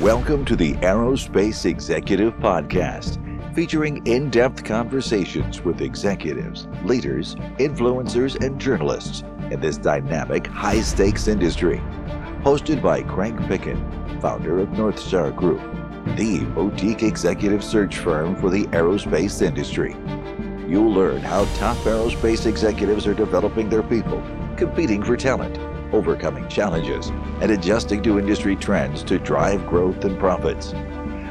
Welcome to the Aerospace Executive Podcast, featuring in depth conversations with executives, leaders, influencers, and journalists in this dynamic, high stakes industry. Hosted by Craig Picken, founder of Northstar Group, the boutique executive search firm for the aerospace industry. You'll learn how top aerospace executives are developing their people, competing for talent overcoming challenges, and adjusting to industry trends to drive growth and profits.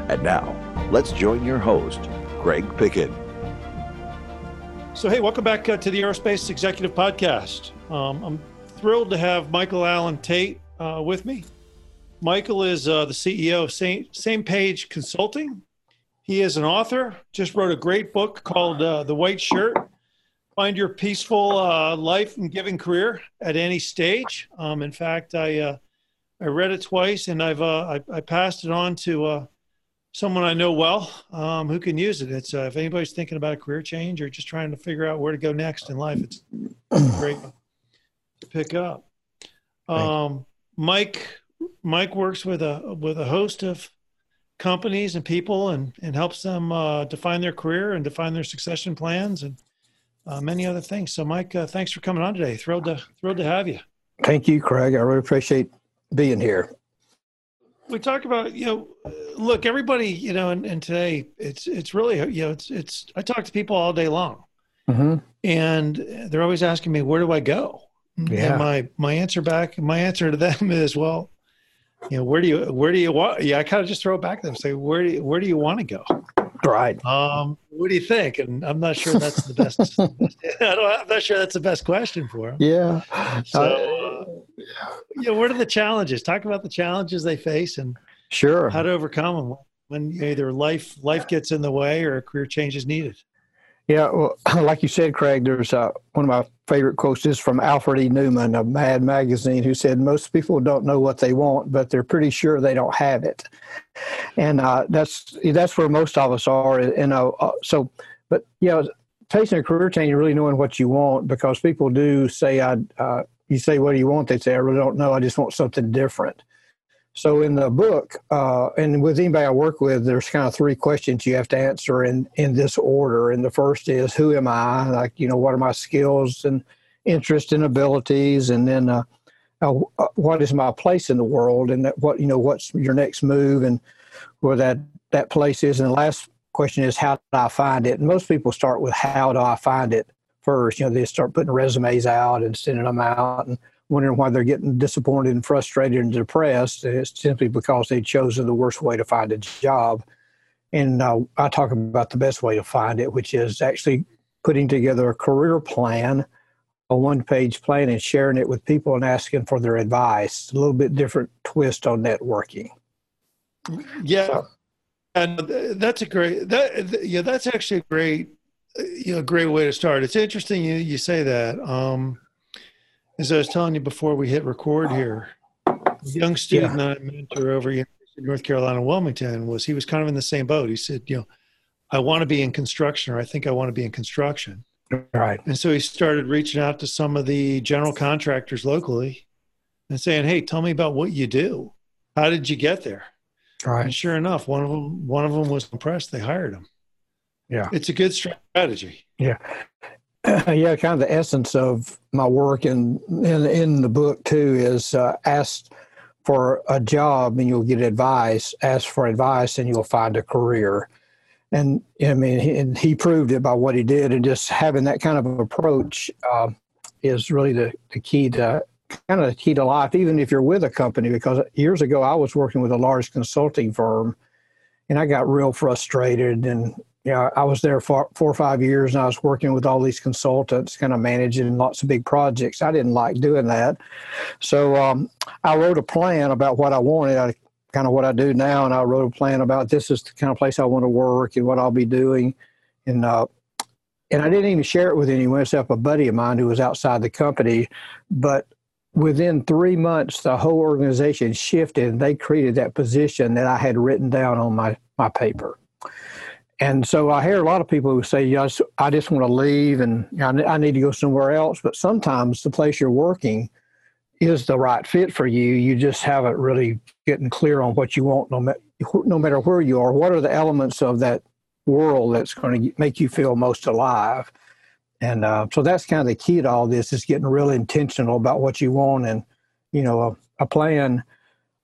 And now, let's join your host, Craig Picken. So, hey, welcome back uh, to the Aerospace Executive Podcast. Um, I'm thrilled to have Michael Alan Tate uh, with me. Michael is uh, the CEO of Same, Page Consulting. He is an author, just wrote a great book called uh, The White Shirt find your peaceful uh, life and giving career at any stage. Um, in fact, I uh, I read it twice, and I've uh, I, I, passed it on to uh, someone I know well um, who can use it. It's uh, if anybody's thinking about a career change or just trying to figure out where to go next in life, it's great to pick up. Um, Mike Mike works with a with a host of companies and people and and helps them uh, define their career and define their succession plans and uh, many other things. So, Mike, uh, thanks for coming on today. Thrilled to thrilled to have you. Thank you, Craig. I really appreciate being here. We talk about you know, look, everybody, you know, and, and today it's it's really you know it's it's I talk to people all day long, mm-hmm. and they're always asking me where do I go. Yeah. And my my answer back my answer to them is well, you know, where do you where do you want? Yeah, I kind of just throw it back to them. Say where do you, where do you want to go? Right. Um, what do you think? And I'm not sure that's the best. I am not sure that's the best question for them. Yeah. So, uh, yeah, what are the challenges? Talk about the challenges they face and sure how to overcome them when either life life gets in the way or a career change is needed. Yeah, well, like you said, Craig, there's uh, one of my favorite quotes is from Alfred E. Neuman of Mad Magazine, who said, Most people don't know what they want, but they're pretty sure they don't have it. And uh, that's that's where most of us are. And uh, uh, so, but, you know, facing a career change, you really knowing what you want, because people do say, I, uh, you say, What do you want? They say, I really don't know. I just want something different. So in the book, uh, and with anybody I work with, there's kind of three questions you have to answer in in this order. And the first is, who am I? Like, you know, what are my skills and interests and abilities? And then, uh, uh, what is my place in the world? And that, what you know, what's your next move and where that that place is? And the last question is, how do I find it? And most people start with, how do I find it? First, you know, they start putting resumes out and sending them out, and wondering why they're getting disappointed and frustrated and depressed. It's simply because they've chosen the worst way to find a job. And uh, I talk about the best way to find it, which is actually putting together a career plan, a one page plan, and sharing it with people and asking for their advice. A little bit different twist on networking. Yeah. So, and that's a great that yeah that's actually a great you know great way to start it's interesting you you say that um as I was telling you before we hit record here, a young student yeah. that I mentor over in North Carolina, Wilmington, was he was kind of in the same boat. He said, you know, I want to be in construction, or I think I want to be in construction. Right. And so he started reaching out to some of the general contractors locally and saying, "Hey, tell me about what you do. How did you get there?" Right. And sure enough, one of them one of them was impressed. They hired him. Yeah. It's a good strategy. Yeah. yeah, kind of the essence of my work in in, in the book too is uh, ask for a job and you'll get advice. Ask for advice and you'll find a career. And I mean, he, and he proved it by what he did, and just having that kind of approach uh, is really the, the key to kind of the key to life. Even if you're with a company, because years ago I was working with a large consulting firm, and I got real frustrated and yeah, I was there for four or five years and I was working with all these consultants, kind of managing lots of big projects. I didn't like doing that. So um, I wrote a plan about what I wanted, I, kind of what I do now. And I wrote a plan about this is the kind of place I want to work and what I'll be doing. And, uh, and I didn't even share it with anyone except a buddy of mine who was outside the company. But within three months, the whole organization shifted and they created that position that I had written down on my, my paper. And so I hear a lot of people who say, yes, I just want to leave and I need to go somewhere else. But sometimes the place you're working is the right fit for you. You just haven't really getting clear on what you want, no, ma- no matter where you are. What are the elements of that world that's going to make you feel most alive? And uh, so that's kind of the key to all this is getting really intentional about what you want. And, you know, a, a plan,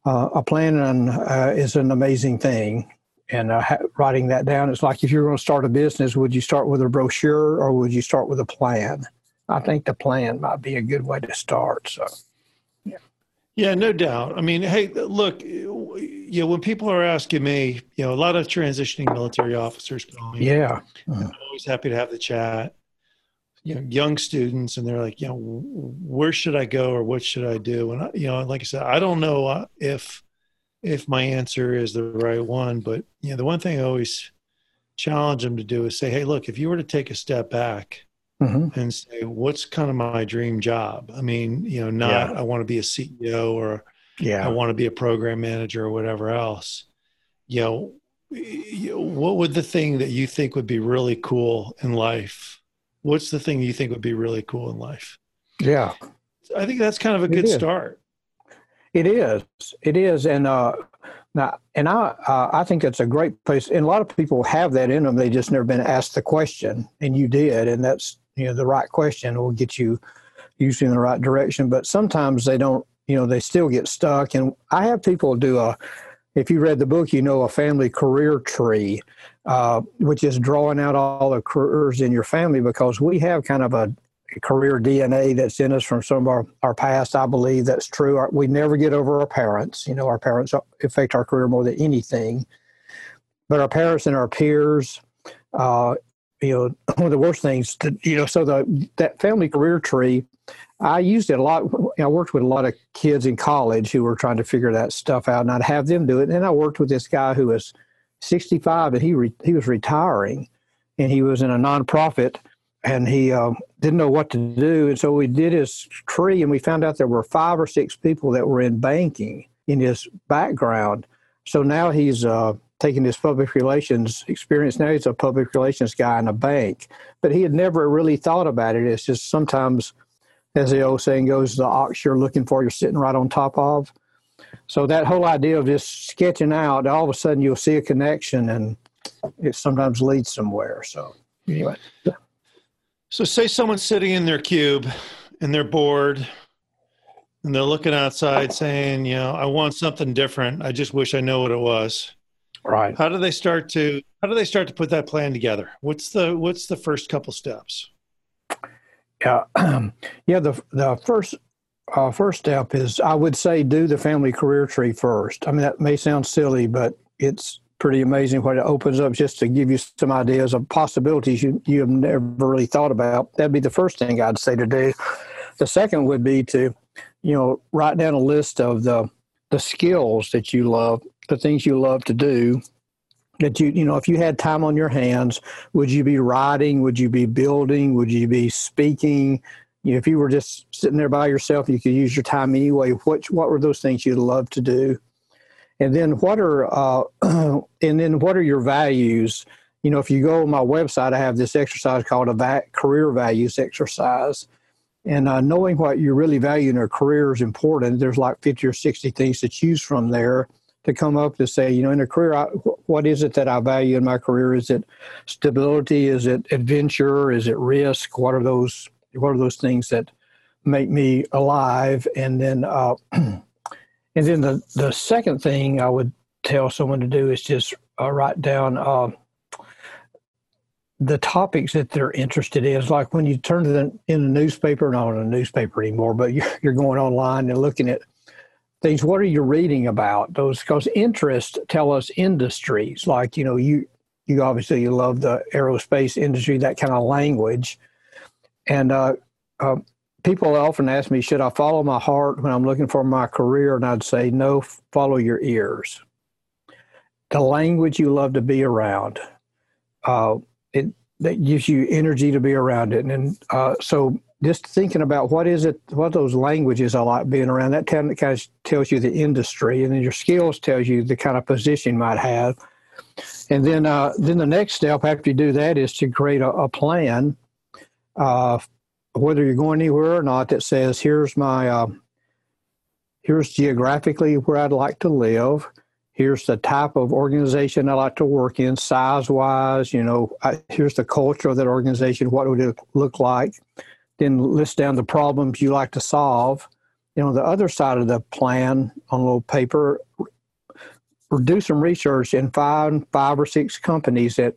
uh, a plan uh, is an amazing thing. And uh, ha- writing that down, it's like if you're going to start a business, would you start with a brochure or would you start with a plan? I think the plan might be a good way to start. So. Yeah, yeah, no doubt. I mean, hey, look, you know, when people are asking me, you know, a lot of transitioning military officers call me. Yeah. I'm always happy to have the chat. You know, young students, and they're like, you know, where should I go or what should I do? And I, you know, like I said, I don't know uh, if if my answer is the right one, but you know, the one thing I always challenge them to do is say, hey, look, if you were to take a step back mm-hmm. and say, what's kind of my dream job? I mean, you know, not yeah. I want to be a CEO or yeah. I want to be a program manager or whatever else. You know, what would the thing that you think would be really cool in life? What's the thing you think would be really cool in life? Yeah. I think that's kind of a good start. It is. It is. And, uh, now, and I, uh, I think it's a great place. And a lot of people have that in them. They just never been asked the question, and you did, and that's you know the right question will get you usually in the right direction but sometimes they don't you know they still get stuck and i have people do a if you read the book you know a family career tree uh, which is drawing out all the careers in your family because we have kind of a career dna that's in us from some of our, our past i believe that's true. We never get over our parents. You know our parents affect our career more than anything. But our parents and our peers uh, you know one of the worst things to, you know so the that family career tree i used it a lot. I worked with a lot of kids in college who were trying to figure that stuff out and i'd have them do it. And i worked with this guy who was 65 and he re, he was retiring and he was in a nonprofit and he uh, didn't know what to do and so we did his tree and we found out there were five or six people that were in banking in his background so now he's uh, taking his public relations experience. Now he's a public relations guy in a bank, but he had never really thought about it. It's just sometimes, as the old saying goes, the ox you're looking for, you're sitting right on top of. So that whole idea of just sketching out, all of a sudden you'll see a connection, and it sometimes leads somewhere. So anyway. So say someone's sitting in their cube and they're bored and they're looking outside saying, you know, I want something different. I just wish I know what it was. Right. How do they start to how do they start to put that plan together? What's the what's the first couple steps? Yeah, yeah. The the first uh, first step is I would say do the family career tree first. I mean that may sound silly, but it's pretty amazing what it opens up just to give you some ideas of possibilities you you have never really thought about. That'd be the first thing I'd say to do. The second would be to, you know, write down a list of the the skills that you love the things you love to do that you you know if you had time on your hands would you be writing? Would you be building? Would you be speaking? You know, if you were just sitting there by yourself you could use your time anyway. What what were those things you'd love to do and then what are uh, and then what are your values you know if you go on my website i have this exercise called a va- career values exercise and uh, knowing what you really value in a career is important there's like 50 or 60 things to choose from there to come up to say, you know, in a career, I, what is it that I value in my career? Is it stability? Is it adventure? Is it risk? What are those? What are those things that make me alive? And then, uh, and then the the second thing I would tell someone to do is just uh, write down. Uh, the topics that they're interested in. Is like when you turn to the in the newspaper, not in a newspaper anymore, but you're, you're going online and looking at things. What are you reading about? Those because interest tell us industries. Like you know you you obviously you love the aerospace industry that kind of language. And uh, uh, people often ask me should i follow my heart when i'm looking for my career? And i'd say no follow your ears. The language you love to be around uh, it that gives you energy to be around it. And, uh, so just thinking about what is it, what those languages I like being around, that kind of, kind of tells you the industry, and then your skills tells you the kind of position you might have. And then, uh, then the next step after you do that is to create a, a plan, uh, whether you're going anywhere or not, that says, here's my, uh, here's geographically where I'd like to live. Here's the type of organization I like to work in, size wise. You know, I, here's the culture of that organization. What would it look like? Then list down the problems you like to solve. You know, the other side of the plan on a little paper, do some research and find five or six companies that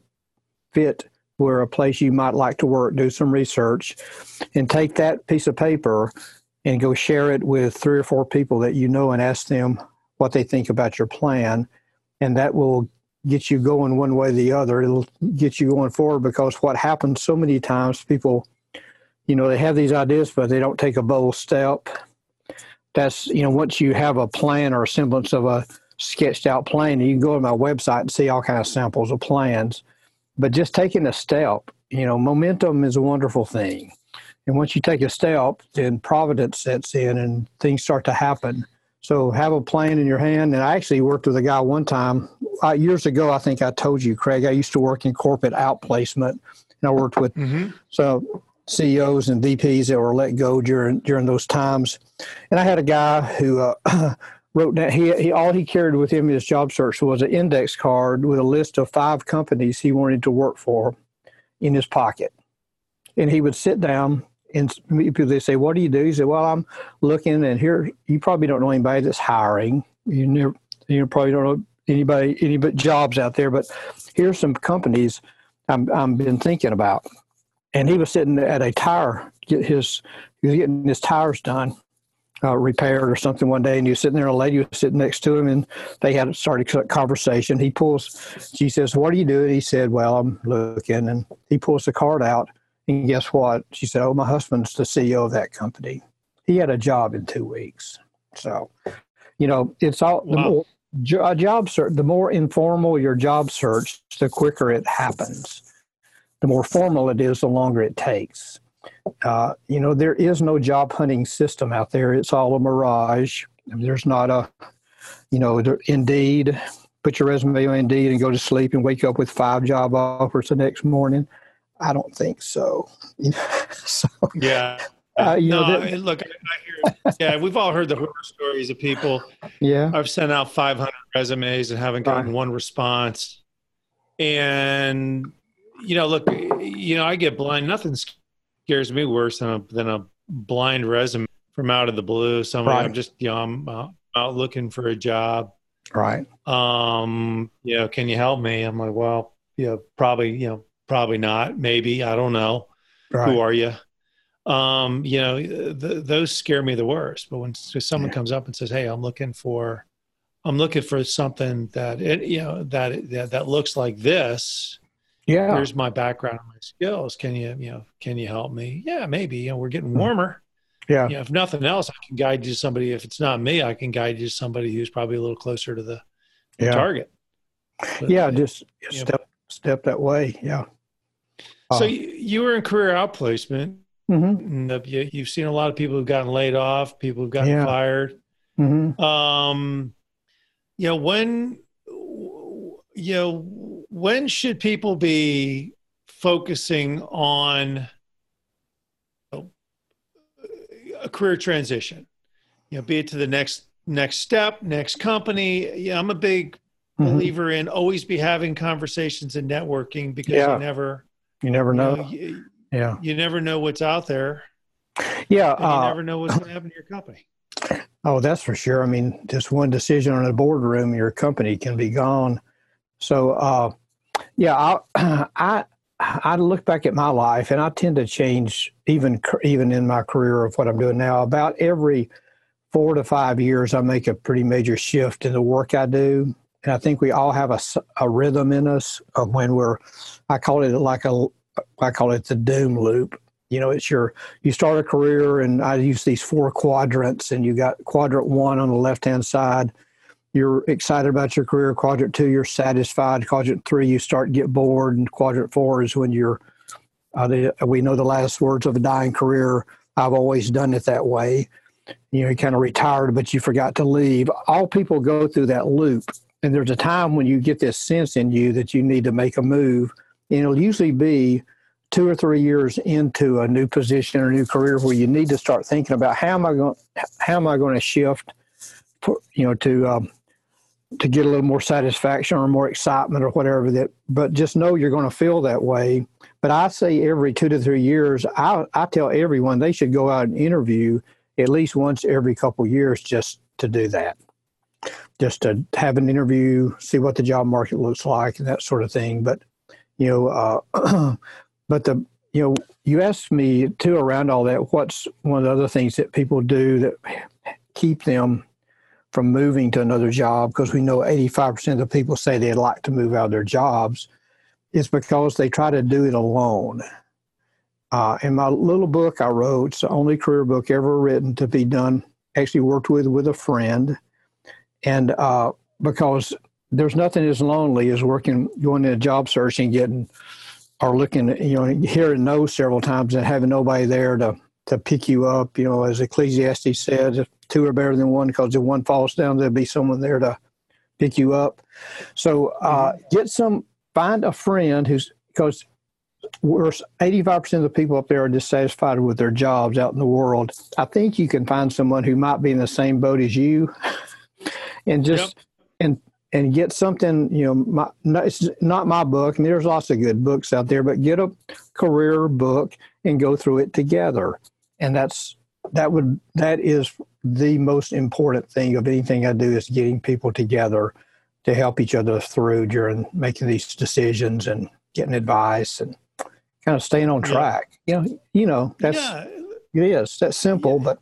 fit where a place you might like to work. Do some research and take that piece of paper and go share it with three or four people that you know and ask them what they think about your plan. And that will get you going one way or the other. It'll get you going forward because what happens so many times, people, you know, they have these ideas, but they don't take a bold step. That's, you know, once you have a plan or a semblance of a sketched out plan, you can go to my website and see all kind of samples of plans. But just taking a step, you know, momentum is a wonderful thing. And once you take a step, then providence sets in and things start to happen. So have a plan in your hand. And I actually worked with a guy one time uh, years ago. I think I told you, Craig. I used to work in corporate outplacement, and I worked with mm-hmm. so CEOs and VPs that were let go during during those times. And I had a guy who uh, wrote down he, he all he carried with him in his job search was an index card with a list of five companies he wanted to work for in his pocket. And he would sit down and people they say, "What do you do?" He said, "Well, I'm looking, and here you probably don't know anybody that's hiring. You never, you probably don't know anybody any but jobs out there, but here's some companies I'm I'm been thinking about." And he was sitting at a tire get his he was getting his tires done. Uh, repaired or something one day, and you're sitting there. A lady was sitting next to him, and they had started a conversation. He pulls, she says, "What are you doing?" He said, "Well, I'm looking," and he pulls the card out, and guess what? She said, Oh, my husband's the CEO of that company. He had a job in two weeks. So, you know, it's all wow. the more a job search, the more informal your job search, the quicker it happens. The more formal it is, the longer it takes. Uh, you know, there is no job hunting system out there. It's all a mirage. There's not a, you know, Indeed, put your resume on Indeed and go to sleep and wake up with five job offers the next morning. I don't think so. so yeah. Uh, you no, know, that, look, I, I hear. Yeah, we've all heard the horror stories of people. Yeah, I've sent out 500 resumes and haven't gotten right. one response. And you know, look, you know, I get blind. Nothing scares me worse than a than a blind resume from out of the blue. Somebody, right. I'm just, you know, I'm out, out looking for a job. Right. Um. You know, can you help me? I'm like, well, you know, probably. You know, Probably not. Maybe I don't know. Right. Who are you? Um, you know, th- those scare me the worst. But when someone yeah. comes up and says, "Hey, I'm looking for, I'm looking for something that it, you know, that that, that looks like this." Yeah. Here's my background and my skills. Can you, you know, can you help me? Yeah, maybe. You know, we're getting hmm. warmer. Yeah. You know, if nothing else, I can guide you to somebody. If it's not me, I can guide you to somebody who's probably a little closer to the, the yeah. target. But, yeah, just step step that way. Yeah. So you, you were in career outplacement. Mm-hmm. You, have seen a lot of people who've gotten laid off, people who've gotten yeah. fired. Mm-hmm. Um, you know when, you know when should people be focusing on a career transition? You know, be it to the next next step, next company. Yeah, I'm a big mm-hmm. believer in always be having conversations and networking because yeah. you never you never know. You know you, yeah. You never know what's out there. Yeah. Uh, you never know what's going to happen to your company. Oh, that's for sure. I mean, just one decision in a boardroom, your company can be gone. So, uh, yeah, I, I, I look back at my life, and I tend to change even even in my career of what I'm doing now. About every four to five years, I make a pretty major shift in the work I do. And I think we all have a, a rhythm in us of when we're, I call it like a, I call it the doom loop. You know, it's your, you start a career and I use these four quadrants and you got quadrant one on the left hand side. You're excited about your career. Quadrant two, you're satisfied. Quadrant three, you start to get bored. And quadrant four is when you're, uh, the, we know the last words of a dying career. I've always done it that way. You know, you kind of retired, but you forgot to leave. All people go through that loop and there's a time when you get this sense in you that you need to make a move. And it'll usually be two or three years into a new position or new career where you need to start thinking about how am I going how am I going to shift you know, to um, to get a little more satisfaction or more excitement or whatever. That, but just know you're going to feel that way. But I say every two to three years, I I tell everyone they should go out and interview at least once every couple years just to do that just to have an interview, see what the job market looks like, and that sort of thing. But you know, uh, but the you know, you asked me too around all that. What's one of the other things that people do that keep them from moving to another job? Because we know eighty-five percent of the people say they'd like to move out of their jobs. Is because they try to do it alone. Uh, in my little book I wrote, it's the only career book ever written to be done. Actually, worked with with a friend and uh, because there's nothing as lonely as working, going in a job search and getting, or looking, you know, hearing no several times and having nobody there to to pick you up. You know, as Ecclesiastes said, two are better than one, because if one falls down, there'll be someone there to pick you up. So uh, mm-hmm. get some, find a friend who's because we're 85% of the people up there are dissatisfied with their jobs out in the world. I think you can find someone who might be in the same boat as you and just yep. and and get something you know my, it's not my book and there's lots of good books out there but get a career book and go through it together and that's that would that is the most important thing of anything i do is getting people together to help each other through during making these decisions and getting advice and kind of staying on track yeah. you know you know that's yeah. it is that's simple yeah. but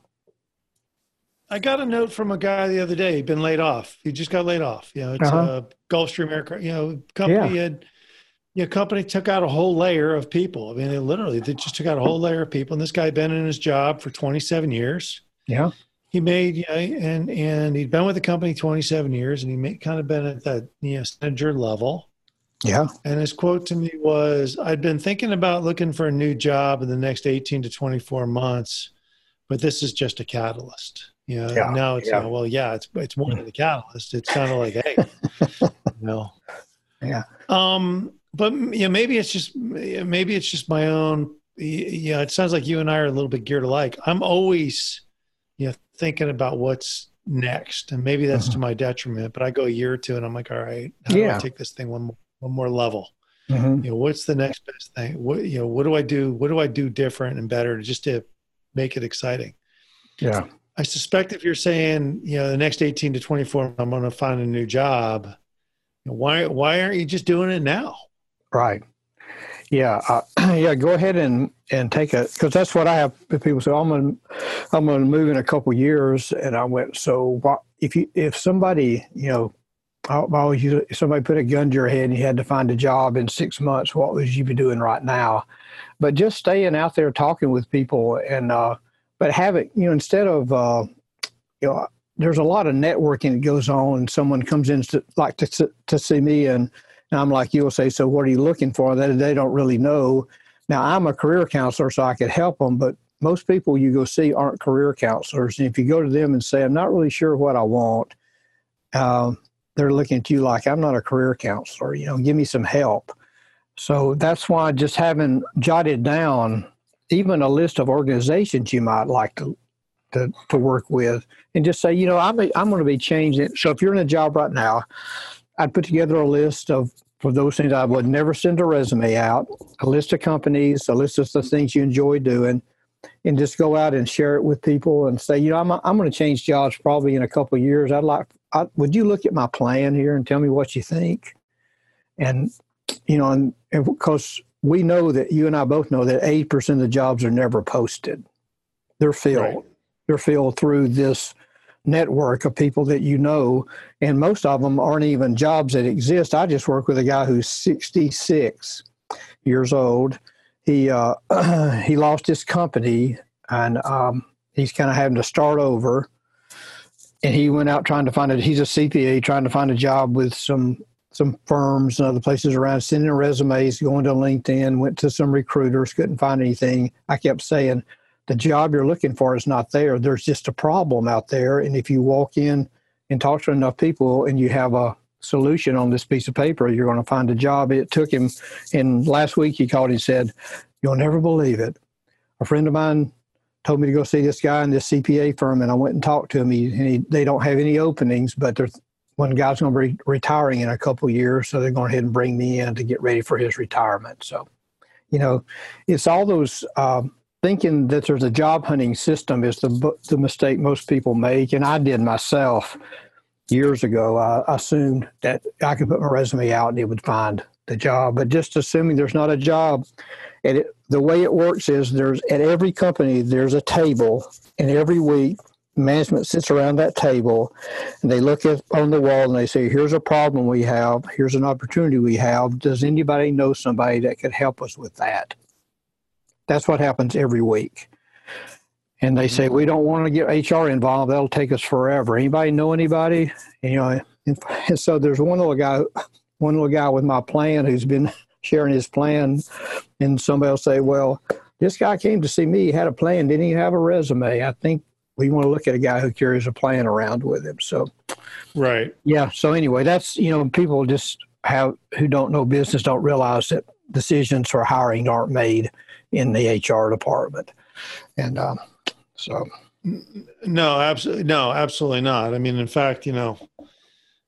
I got a note from a guy the other day. He'd been laid off. He just got laid off. You know, it's uh-huh. a Gulfstream aircraft. You know, company yeah. had, you know, company took out a whole layer of people. I mean, they literally they just took out a whole layer of people. And this guy had been in his job for 27 years. Yeah. He made, you know, and and he'd been with the company 27 years, and he made, kind of been at that you know manager level. Yeah. And his quote to me was, "I'd been thinking about looking for a new job in the next 18 to 24 months, but this is just a catalyst." You know, yeah, now it's yeah. well, yeah, it's it's more than the catalyst. It's kind of like, hey, you know, yeah. Um, but know, maybe it's just maybe it's just my own. Yeah, it sounds like you and I are a little bit geared alike. I'm always, you know, thinking about what's next, and maybe that's mm-hmm. to my detriment. But I go a year or two, and I'm like, all right, how yeah. do I take this thing one more, one more level? Mm-hmm. You know, what's the next best thing? What you know, what do I do? What do I do different and better just to make it exciting? Yeah. I suspect if you're saying, you know, the next 18 to 24, I'm going to find a new job, why why aren't you just doing it now? Right. Yeah. Uh, yeah. Go ahead and and take it because that's what I have. People say, I'm to I'm to move in a couple years, and I went. So what if you if somebody you know. I Always, if somebody put a gun to your head and you had to find a job in six months, what would you be doing right now? But just staying out there talking with people and uh, but have it, you know, instead of, uh, you know, there's a lot of networking that goes on and someone comes in to like to, to see me and, I'm like, you'll say, so what are you looking for? That they don't really know. Now I'm a career counselor, so I could help them, but most people you go see aren't career counselors. And if you go to them and say, I'm not really sure what I want, um, they're looking at you like, I'm not a career counselor, you know, give me some help. So that's why just having jotted down even a list of organizations you might like to to, to work with and just say, you know, I'm, I'm going to be changing. So if you're in a job right now, I'd put together a list of for those things I would never send a resume out, a list of companies, a list of the things you enjoy doing, and just go out and share it with people and say, you know, I'm, I'm going to change jobs probably in a couple of years. I'd like, I, would you look at my plan here and tell me what you think? And, you know, and because we know that you and I both know that 80% of the jobs are never posted. They're filled. Right. They're filled through this network of people that you know, and most of them aren't even jobs that exist. I just work with a guy who's 66 years old. He uh, he lost his company, and um, he's kind of having to start over. And he went out trying to find it. He's a CPA trying to find a job with some some firms and other places around, sending resumes, going to LinkedIn, went to some recruiters, couldn't find anything. I kept saying, the job you're looking for is not there. There's just a problem out there. And if you walk in and talk to enough people and you have a solution on this piece of paper, you're going to find a job. It took him, and last week he called and said, You'll never believe it. A friend of mine told me to go see this guy in this CPA firm, and I went and talked to him. He, he they don't have any openings, but there's one guy's going to be retiring in a couple years, so they're going ahead and bring me in to get ready for his retirement. So, you know, it's all those um, thinking that there's a job hunting system is the the mistake most people make, and I did myself years ago. I assumed that I could put my resume out and it would find the job, but just assuming there's not a job, and it, the way it works is there's at every company there's a table, and every week management sits around that table and they look at on the wall and they say here's a problem we have. Here's an opportunity we have. Does anybody know somebody that could help us with that that's what happens every week. And they say we mm-hmm. don't want to get hr involved. That'll take us forever. Anybody know anybody? You know and so there's one little guy one little guy with my plan who's been sharing his plan. And somebody will say well this guy came to see me. He had a plan. Didn't he have a resume? I think we want to look at a guy who carries a plan around with him. So, right. Yeah. So anyway, that's you know people just have who don't know business don't realize that decisions for hiring aren't made in the HR department, and um, so. No, absolutely no, absolutely not. I mean, in fact, you know,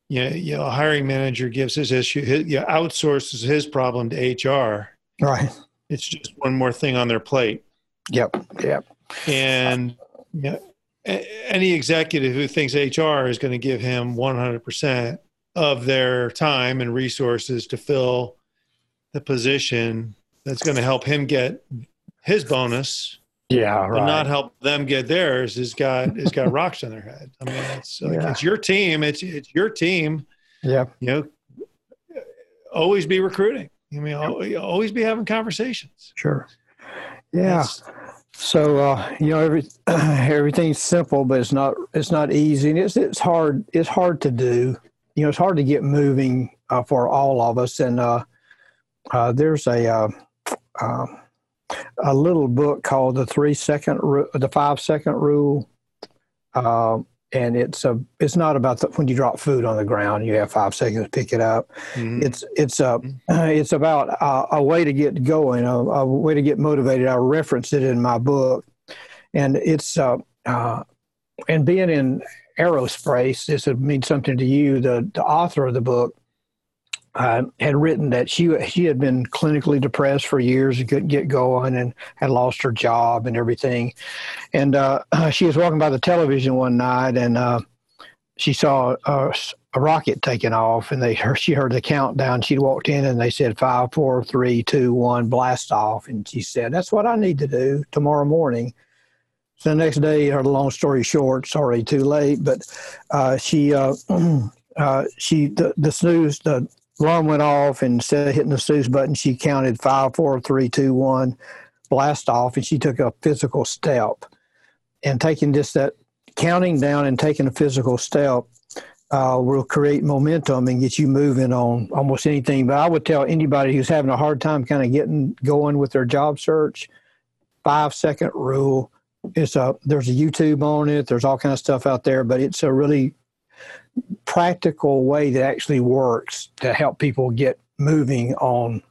you know, you know a hiring manager gives his issue, his, you know, outsources his problem to HR. Right. It's just one more thing on their plate. Yep. Yep. And yeah, any executive who thinks HR is going to give him 100% of their time and resources to fill the position that's going to help him get his bonus. Yeah, right. But not help them get theirs has got has got rocks on their head. I mean, it's like, yeah. it's your team. It's it's your team. Yeah. You know, always be recruiting. I mean, always be having conversations. Sure. Yeah. It's, so uh, you know, every everything's simple, but it's not it's not easy, and it's it's hard it's hard to do. You know, it's hard to get moving uh, for all of us. And uh, uh there's a uh, um, a little book called the three second the five second rule. Um, and it's a it's not about the, when you drop food on the ground you have five seconds to pick it up mm-hmm. it's it's a mm-hmm. it's about a, a, way to get going a, a, way to get motivated i referenced it in my book and it's uh, uh, and being in aerospace this would mean something to you the, the author of the book uh, had written that she she had been clinically depressed for years and couldn't get going and had lost her job and everything. And uh, she was walking by the television one night and uh, she saw a, a, rocket taking off and they she heard the countdown. She walked in and they said five, four, three, two, one, blast off. And she said, "That's what I need to do tomorrow morning." So the next day, her long story short, sorry, too late, but uh, she. Uh, uh, she the, the snooze the alarm went off and instead of hitting the snooze button, she counted five, four, three, two, one, blast off, and she took a physical step. And taking just that counting down and taking a physical step uh, will create momentum and get you moving on almost anything. But I would tell anybody who's having a hard time kind of getting going with their job search, five second rule. It's a there's a YouTube on it. There's all kind of stuff out there, but it's a really practical way that actually works to help people get moving on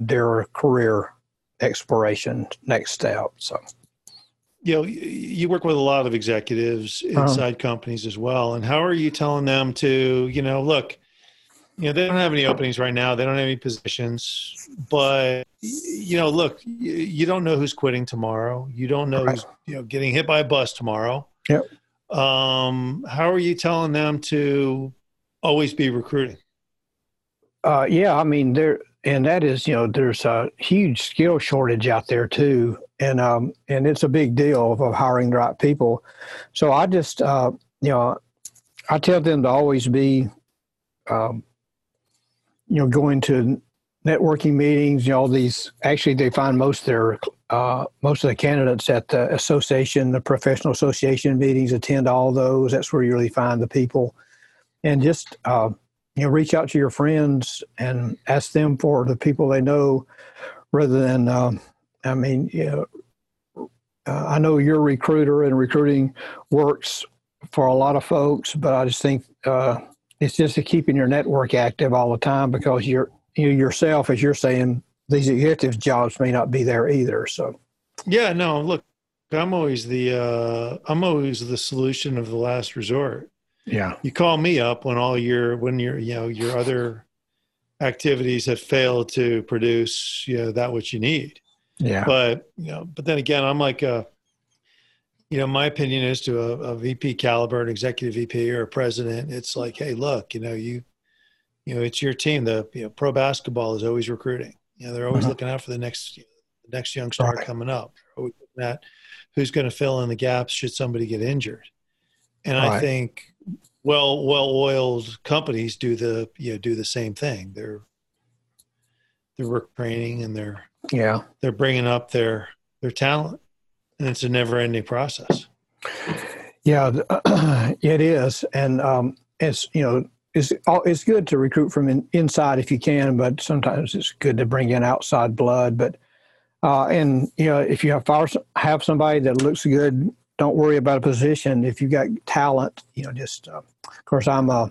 their career exploration next step. So, you know, you work with a lot of executives uh-huh. inside uh-huh. companies as well. And how are you telling them to, you know, look, you know, they don't have any openings right now. They don't have any positions, but you know, look, you don't know who's quitting tomorrow. You don't know right. who's, you know, getting hit by a bus tomorrow. Yep um, how are you telling them to always be recruiting? Uh, yeah, I mean there, and that is you know there's a huge skill shortage out there too, and um, and it's a big deal of, of hiring the right people. So I just uh, you know I tell them to always be, um, you know, going to networking meetings. You know, all these actually they find most their uh, most of the candidates at the association, the professional association meetings, attend all those. That's where you really find the people, and just uh, you know, reach out to your friends and ask them for the people they know, rather than. Um, I mean, you know, uh, I know you're a recruiter, and recruiting works for a lot of folks, but I just think uh, it's just keeping your network active all the time because you're you yourself, as you're saying, these executive jobs may not be there either. So, yeah, no, look, I'm always the uh, I'm always the solution of the last resort. Yeah. You call me up when all your when your you know your other activities have failed to produce you know that which you need. Yeah. But you know, but then again, I'm like a you know, my opinion is to a, a VP caliber, an executive VP or a president, it's like, hey, look, you know, you you know, it's your team. The you know, pro basketball is always recruiting. You know, they're always Mhm. looking out for the next the next young star Right. coming up. They're always looking at who's going to fill in the gaps should somebody get injured. And I Right. think well well oiled companies do the you know do the same thing. They're they're work training and they're Yeah. they're bringing up their their talent, and it's a never ending process. Yeah, it is, and um, it's you know it's it's good to recruit from in, inside if you can, but sometimes it's good to bring in outside blood. But uh, and you know if you have fire, have somebody that looks good, don't worry about a position. If you got talent, you know just uh, of course I'm uh,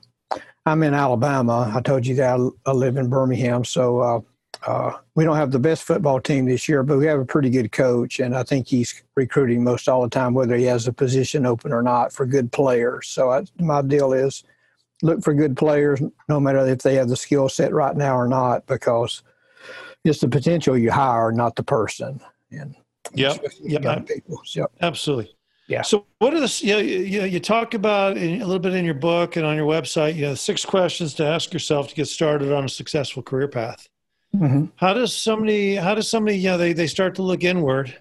I'm in Alabama. I told you that I, I live in Birmingham, so. Uh, uh, we don't have the best football team this year, but we have a pretty good coach, and I think he's recruiting most all the time, whether he has a position open or not, for good players. So I, my deal is look for good players, no matter if they have the skill set right now or not, because it's the potential you hire, not the person. And yeah, yep, people. Yep. absolutely. Yeah. So, what are the you know, you, you talk about in, a little bit in your book and on your website? You know, six questions to ask yourself to get started on a successful career path. hmm How does somebody? How does somebody? You know, they they start to look inward,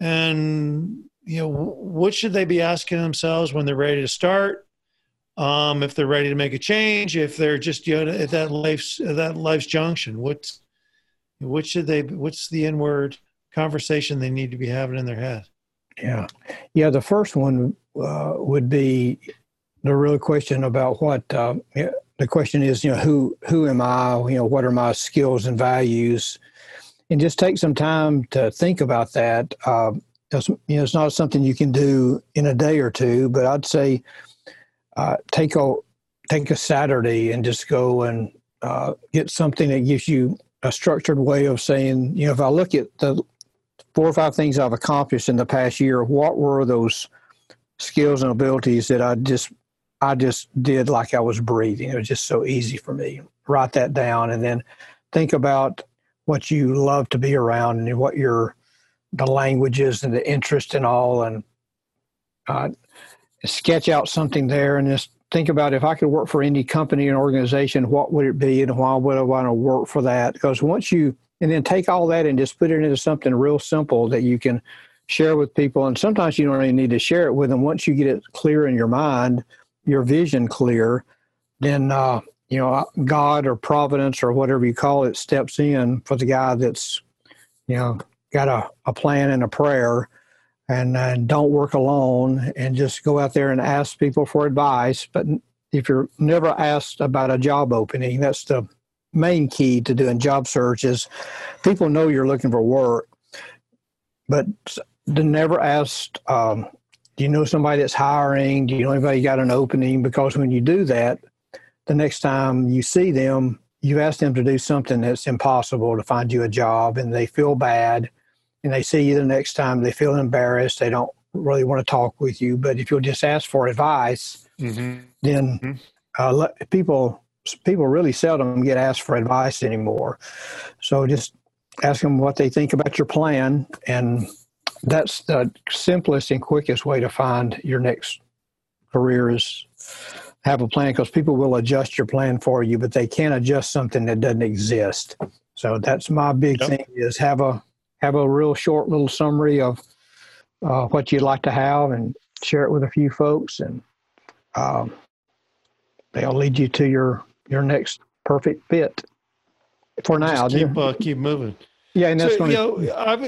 and you know, what should they be asking themselves when they're ready to start? Um, if they're ready to make a change, if they're just you know at that life's at that life's junction, what's what should they? What's the inward conversation they need to be having in their head? Yeah, yeah. The first one uh, would be the real question about what uh, the question is. You know, who who am I? You know, what are my skills and values? And just take some time to think about that. Uh, you know, it's not something you can do in a day or two, but I'd say uh, take a take a Saturday and just go and uh, get something that gives you a structured way of saying. You know, if I look at the four or five things I've accomplished in the past year. What were those skills and abilities that I just I just did like I was breathing? It was just so easy for me. Write that down and then think about what you love to be around and what your the languages and the interest and all and uh, sketch out something there and just think about if I could work for any company and organization, what would it be and why would I want to work for that? Because once you and then take all that and just put it into something real simple that you can share with people. And sometimes you don't even need to share it with them. Once you get it clear in your mind, your vision clear, then uh, you know God or Providence or whatever you call it steps in for the guy that's you know got a, a plan and a prayer. And, uh, don't work alone and just go out there and ask people for advice. But if you're never asked about a job opening, that's the main key to doing job searches. People know you're looking for work, but never asked, um, do you know somebody that's hiring? Do you know anybody got an opening? Because when you do that, the next time you see them, you ask them to do something that's impossible to find you a job and they feel bad and they see you the next time, they feel embarrassed. They don't really want to talk with you. But if you'll just ask for advice, Mm-hmm. then Mhm. uh, people people really seldom get asked for advice anymore. So just ask them what they think about your plan, and that's the simplest and quickest way to find your next career is have a plan because people will adjust your plan for you, but they can't adjust something that doesn't exist. So that's my big Yep. thing is have a have a real short little summary of uh, what you'd like to have and share it with a few folks and um, they'll lead you to your your next perfect fit for now. Just keep uh, keep moving. yeah, and that's so, you know, ob-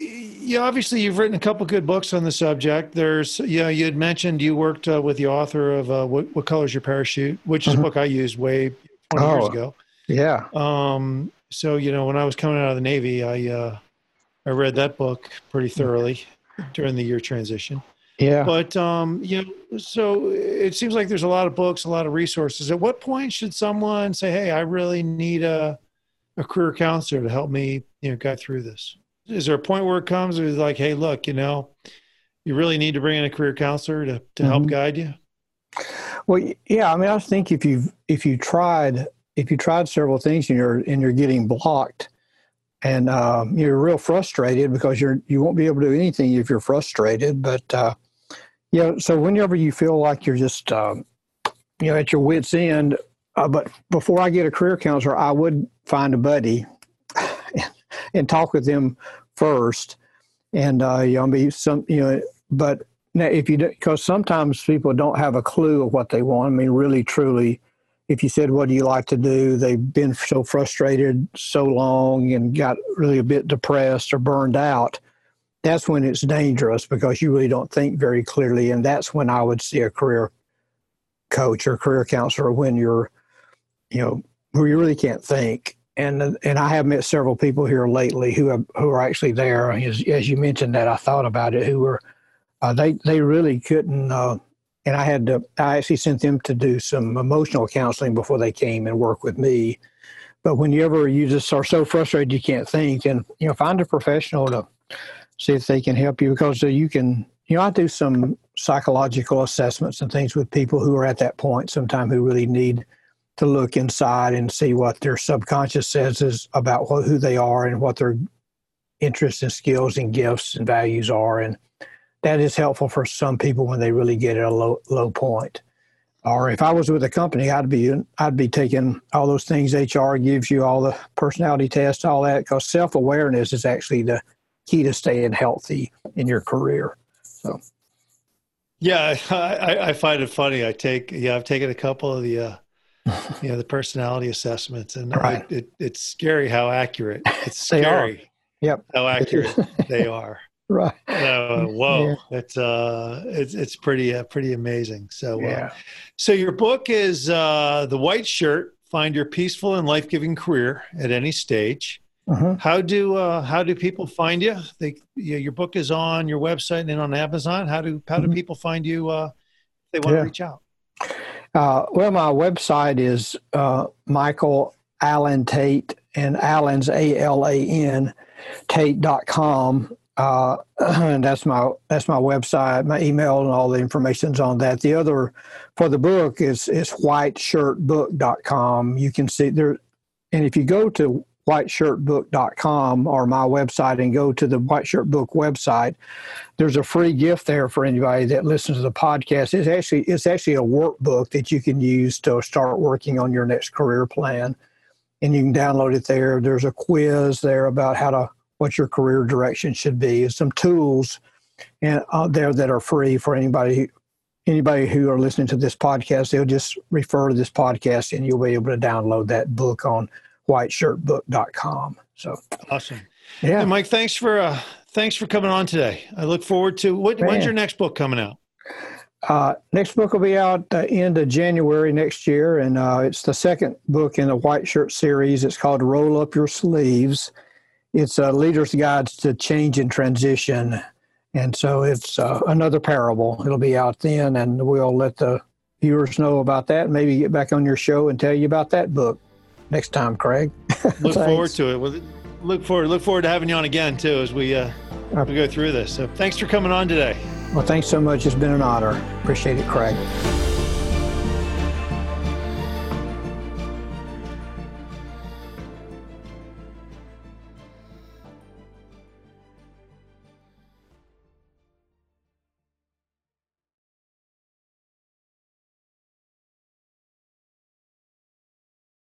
yeah, obviously you've written a couple good books on the subject. There's, you know, you had mentioned you worked uh, with the author of uh, what, what Color's Your Parachute, which is a book I used way 20 years Oh. ago. yeah, Um, so, you know, when I was coming out of the Navy, I, uh, I read that book pretty thoroughly during the year transition. yeah. But, um, you know, so it seems like there's a lot of books, a lot of resources. At what point should someone say, Hey, I really need a, a career counselor to help me, you know, get through this? is there a point where it comes where it's like, hey, look, you know, you really need to bring in a career counselor to, to help Mhm. guide you? Well, yeah, I mean, I think if you if you tried if you tried several things and you're and you're getting blocked, and um, you're real frustrated because you're you won't be able to do anything if you're frustrated. But uh, know, so whenever you feel like you're just um, you know at your wits end, uh, but before I get a career counselor, I would find a buddy and talk with them first, and uh, you know, be some you know, but now, if you because sometimes people don't have a clue of what they want. I mean, really, truly, if you said, "What do you like to do?" They've been so frustrated so long and got really a bit depressed or burned out. That's when it's dangerous because you really don't think very clearly, and that's when I would see a career coach or career counselor when you're, you know, where you really can't think. And and I have met several people here lately who have, who are actually there. As, as you mentioned that, I thought about it. Who were uh, they they really couldn't. Uh, and I had to. I actually sent them to do some emotional counseling before they came and work with me. But whenever you just are so frustrated you can't think, and you know, find a professional to see if they can help you because uh, you can. You know, I do some psychological assessments and things with people who are at that point. Sometimes who really need to look inside and see what their subconscious says is about who they are and what their interests and skills and gifts and values are and that is helpful for some people when they really get at a low low point. Or if I was with a company, I'd be I'd be taking all those things HR gives you, all the personality tests, all that, because self awareness is actually the key to staying healthy in your career. So, Yeah, I, I, find it funny. I take yeah, I've taken a couple of the uh, you know the personality assessments, and Right. it, it, it's scary how accurate. It's scary yep, how accurate they are. Right, Uh, whoa, Yeah. it's uh, it's it's pretty uh, pretty amazing. So uh, yeah. So your book is uh, the White Shirt: Find Your Peaceful and Life Giving Career at Any Stage. hmm How do uh, how do people find you? They, you your book is on your website and on Amazon. How do how do Mhm. people find you? Uh, if they want Yeah. to reach out. Uh, well, my website is uh, Michael Alan Tate, and Alan's A L A N Tate.com. Uh, and that's my that's my website. My email and all the information's on that. The other for the book is is whiteshirtbook.com. You can see there, and if you go to whiteshirtbook.com or my website and go to the White Shirt Book website, there's a free gift there for anybody that listens to the podcast. It's actually it's actually a workbook that you can use to start working on your next career plan, and you can download it there. There's a quiz there about how to what your career direction should be, and some tools and out there that are free for anybody anybody who are listening to this podcast. They'll just refer to this podcast, and you'll be able to download that book on whiteshirtbook.com. So Awesome. yeah. Hey, Mike, thanks for uh, thanks for coming on today. I look forward to what, when's your next book coming out? Uh, next book will be out uh, end of January next year, and uh, it's the second book in the White Shirt series. It's called Roll Up Your Sleeves. It's a leader's guide to change and transition, and so it's uh, another parable. It'll be out then, and we'll let the viewers know about that. Maybe get back on your show and tell you about that book next time, Craig. Look forward to it. Well, look forward look forward to having you on again too as we uh, Uh, we go through this. So thanks for coming on today. Well, thanks so much. It's been an honor. Appreciate it, Craig.